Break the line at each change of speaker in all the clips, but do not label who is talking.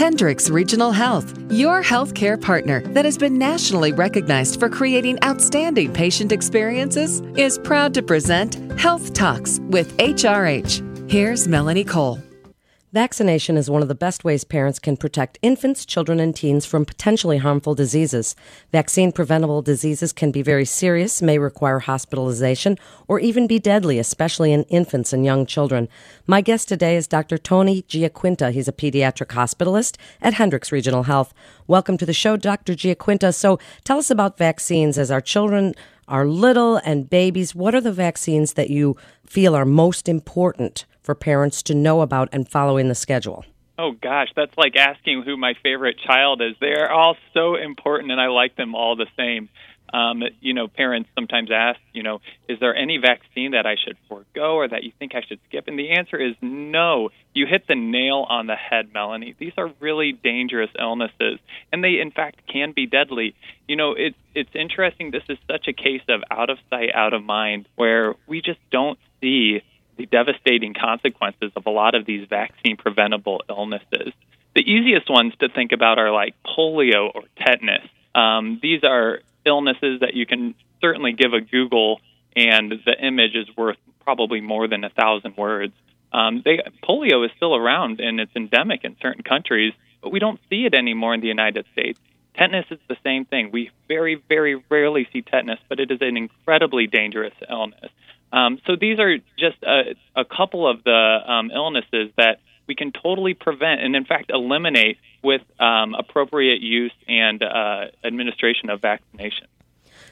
Hendricks Regional Health, your healthcare partner that has been nationally recognized for creating outstanding patient experiences, is proud to present Health Talks with HRH. Here's Melanie Cole.
Vaccination is one of the best ways parents can protect infants, children, and teens from potentially harmful diseases. Vaccine preventable diseases can be very serious, may require hospitalization, or even be deadly, especially in infants and young children. My guest today is Dr. Tony Giaquinta. He's a pediatric hospitalist at Hendricks Regional Health. Welcome to the show, Dr. Giaquinta. So tell us about vaccines as our children are little and babies. What are the vaccines that you feel are most important for parents to know about and follow in the schedule?
Oh gosh, that's like asking who my favorite child is. They're all so important, and I like them all the same. Um, you know, parents sometimes ask, you know, is there any vaccine that I should forego or that you think I should skip? And the answer is no. You hit the nail on the head, Melanie. These are really dangerous illnesses, and they, in fact, can be deadly. You know, it's it's interesting. This is such a case of out of sight, out of mind, where we just don't see the devastating consequences of a lot of these vaccine preventable illnesses. The easiest ones to think about are like polio or tetanus. Um, these are illnesses that you can certainly give a Google, and the image is worth probably more than a thousand words. Um, they, polio is still around and it's endemic in certain countries, but we don't see it anymore in the United States. Tetanus is the same thing. We very, very rarely see tetanus, but it is an incredibly dangerous illness. Um, so these are just a, a couple of the um, illnesses that we can totally prevent and, in fact, eliminate with um, appropriate use and uh, administration of vaccination.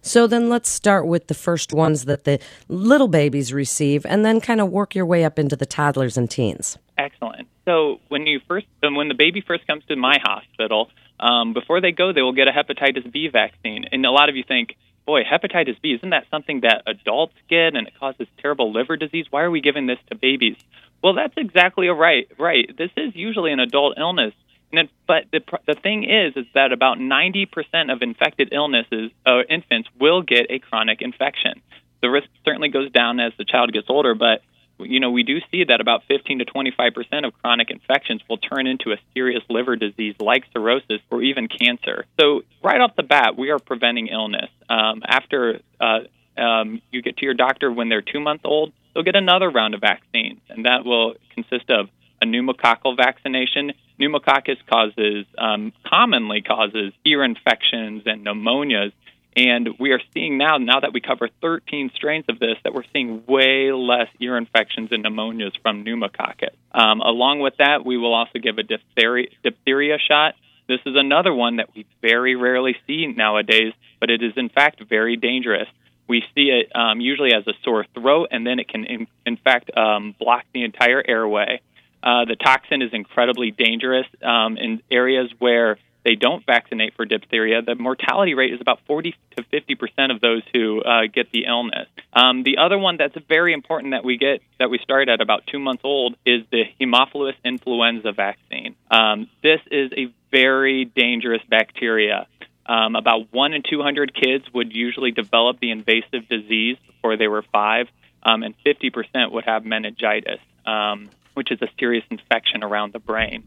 So then let's start with the first ones that the little babies receive and then kind of work your way up into the toddlers and teens.
Excellent. So when you first when the baby first comes to my hospital, um, before they go, they will get a hepatitis B vaccine. And a lot of you think, boy, hepatitis B, isn't that something that adults get and it causes terrible liver disease? Why are we giving this to babies? Well, that's exactly right. Right. This is usually an adult illness. And it, but the the thing is, is that about 90% of infected illnesses, uh, infants will get a chronic infection. The risk certainly goes down as the child gets older, but you know, we do see that about 15 to 25 percent of chronic infections will turn into a serious liver disease like cirrhosis or even cancer. So, right off the bat, we are preventing illness. Um, after uh, um, you get to your doctor when they're two months old, they'll get another round of vaccines, and that will consist of a pneumococcal vaccination. Pneumococcus causes um, commonly causes ear infections and pneumonias and we are seeing now, now that we cover 13 strains of this, that we're seeing way less ear infections and pneumonias from pneumococcus. Um, along with that, we will also give a diphtheria, diphtheria shot. This is another one that we very rarely see nowadays, but it is in fact very dangerous. We see it um, usually as a sore throat, and then it can, in, in fact, um, block the entire airway. Uh, the toxin is incredibly dangerous um, in areas where they don't vaccinate for diphtheria, the mortality rate is about 40 to 50 percent of those who uh, get the illness. Um, the other one that's very important that we get that we start at about two months old is the Haemophilus influenza vaccine. Um, this is a very dangerous bacteria. Um, about one in 200 kids would usually develop the invasive disease before they were five, um, and 50% would have meningitis, um, which is a serious infection around the brain.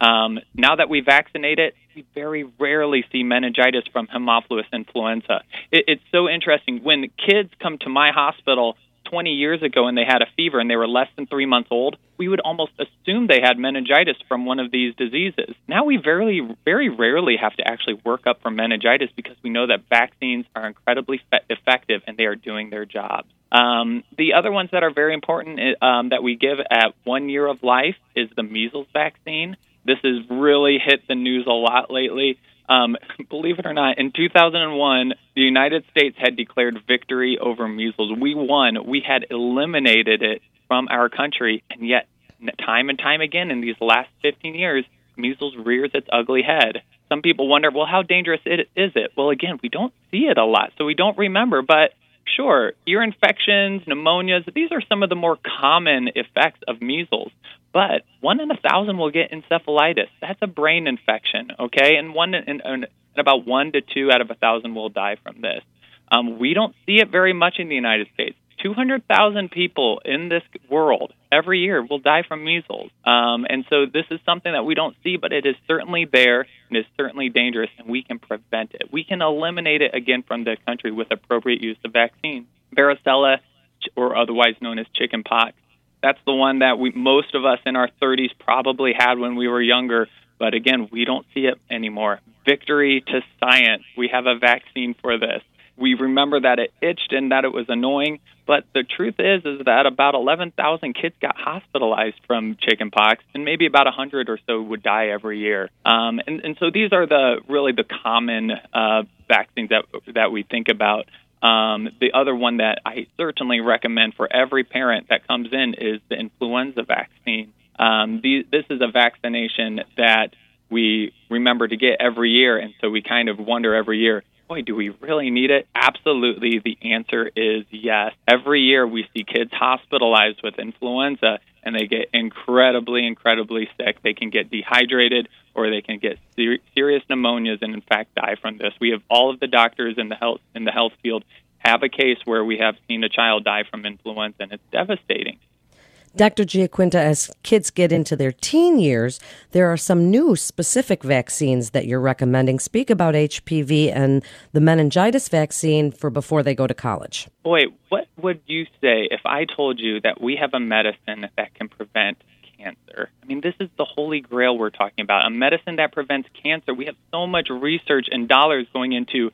Um, now that we vaccinate it, we very rarely see meningitis from Haemophilus influenza. It, it's so interesting. When kids come to my hospital 20 years ago and they had a fever and they were less than three months old, we would almost assume they had meningitis from one of these diseases. Now we very, very rarely have to actually work up for meningitis because we know that vaccines are incredibly fe- effective and they are doing their job. Um, the other ones that are very important um, that we give at one year of life is the measles vaccine. This has really hit the news a lot lately. Um, believe it or not, in 2001, the United States had declared victory over measles. We won. We had eliminated it from our country, and yet, time and time again in these last 15 years, measles rears its ugly head. Some people wonder, well, how dangerous it, is it? Well, again, we don't see it a lot, so we don't remember. But sure, ear infections, pneumonias, these are some of the more common effects of measles. But one in a thousand will get encephalitis. That's a brain infection, okay? And one in, in about one to two out of a thousand will die from this. Um, we don't see it very much in the United States. 200,000 people in this world every year will die from measles. Um, and so this is something that we don't see, but it is certainly there and is certainly dangerous, and we can prevent it. We can eliminate it again from the country with appropriate use of vaccine. Varicella, or otherwise known as chickenpox, that's the one that we most of us in our 30s probably had when we were younger. But again, we don't see it anymore. Victory to science. We have a vaccine for this. We remember that it itched and that it was annoying, but the truth is is that about 11,000 kids got hospitalized from chickenpox, and maybe about 100 or so would die every year. Um, and, and so these are the really the common uh, vaccines that that we think about. Um, the other one that I certainly recommend for every parent that comes in is the influenza vaccine. Um, the, this is a vaccination that we remember to get every year, and so we kind of wonder every year boy, do we really need it? Absolutely. The answer is yes. Every year we see kids hospitalized with influenza and they get incredibly, incredibly sick. They can get dehydrated or they can get ser- serious pneumonias and in fact die from this. We have all of the doctors in the health in the health field have a case where we have seen a child die from influenza and it's devastating.
Dr. Giaquinta, as kids get into their teen years, there are some new specific vaccines that you're recommending. Speak about HPV and the meningitis vaccine for before they go to college.
Boy, what would you say if I told you that we have a medicine that can prevent cancer? I mean, this is the holy grail we're talking about a medicine that prevents cancer. We have so much research and dollars going into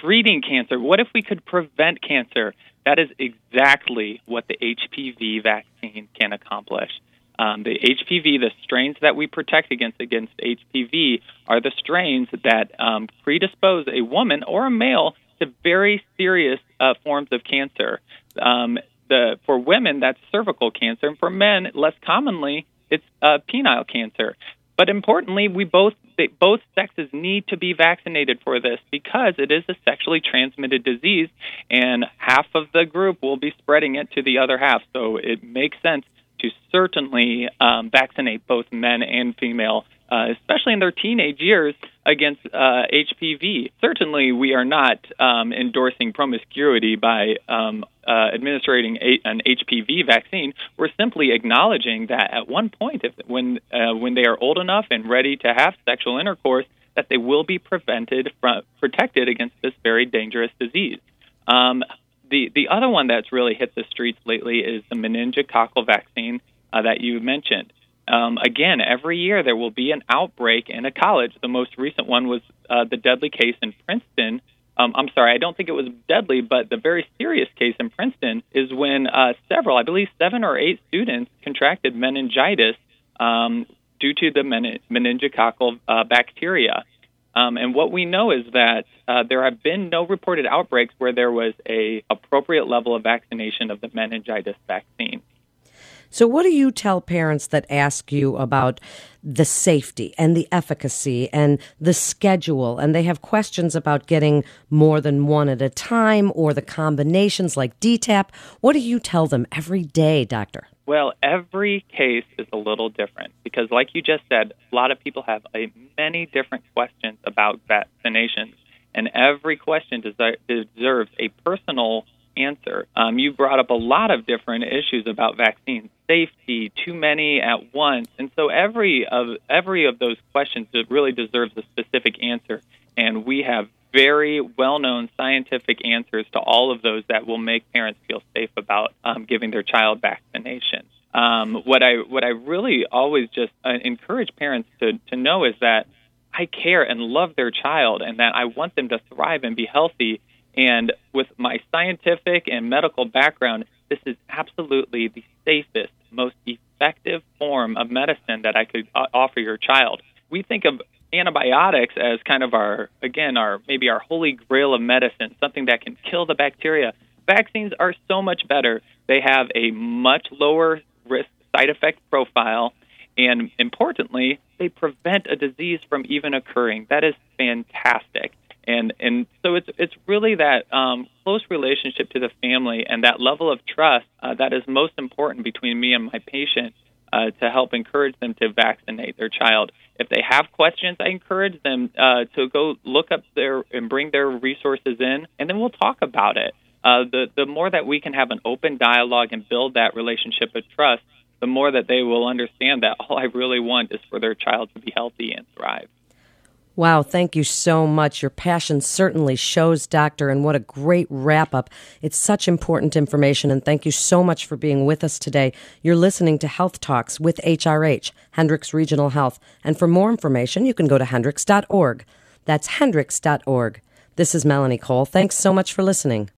treating cancer. What if we could prevent cancer? That is exactly what the HPV vaccine can accomplish. Um, the HPV, the strains that we protect against against HPV, are the strains that um, predispose a woman or a male to very serious uh, forms of cancer. Um, the for women, that's cervical cancer, and for men, less commonly, it's uh, penile cancer. But importantly, we both they, both sexes need to be vaccinated for this because it is a sexually transmitted disease, and half of the group will be spreading it to the other half. So it makes sense to certainly um, vaccinate both men and female, uh, especially in their teenage years, against uh, HPV. Certainly, we are not um, endorsing promiscuity by um, uh, administering a, an HPV vaccine. We're simply acknowledging that at one point, if when uh, when they are old enough and ready to have sexual intercourse, that they will be prevented from protected against this very dangerous disease. Um, the the other one that's really hit the streets lately is the meningococcal vaccine uh, that you mentioned. Um, again, every year there will be an outbreak in a college. The most recent one was uh, the deadly case in Princeton. Um, I'm sorry, I don't think it was deadly, but the very serious case in Princeton is when uh, several, I believe seven or eight students contracted meningitis um, due to the men- meningococcal uh, bacteria. Um, and what we know is that uh, there have been no reported outbreaks where there was a appropriate level of vaccination of the meningitis vaccine.
So, what do you tell parents that ask you about the safety and the efficacy and the schedule, and they have questions about getting more than one at a time or the combinations like DTaP? What do you tell them every day, doctor?
Well, every case is a little different because, like you just said, a lot of people have a, many different questions about vaccinations, and every question deserves a personal answer. Um, you brought up a lot of different issues about vaccine safety, too many at once, and so every of every of those questions really deserves a specific answer. And we have very well-known scientific answers to all of those that will make parents feel safe about um, giving their child vaccinations. Um, what I what I really always just uh, encourage parents to to know is that I care and love their child, and that I want them to thrive and be healthy and with my scientific and medical background, this is absolutely the safest, most effective form of medicine that I could uh, offer your child. We think of antibiotics as kind of our, again, our maybe our holy grail of medicine, something that can kill the bacteria. Vaccines are so much better. They have a much lower risk side effect profile, and importantly, they prevent a disease from even occurring. That is fantastic and and so it's it's really that um, close relationship to the family and that level of trust uh, that is most important between me and my patient uh, to help encourage them to vaccinate their child. If they have questions, I encourage them uh, to go look up their and bring their resources in, and then we'll talk about it. Uh, the the more that we can have an open dialogue and build that relationship of trust, the more that they will understand that all I really want is for their child to be healthy and thrive.
Wow, thank you so much. Your passion certainly shows, Doctor, and what a great wrap up. It's such important information, and thank you so much for being with us today. You're listening to Health Talks with HRH, Hendricks Regional Health, and for more information, you can go to hendricks.org. That's hendricks.org. This is Melanie Cole. Thanks so much for listening.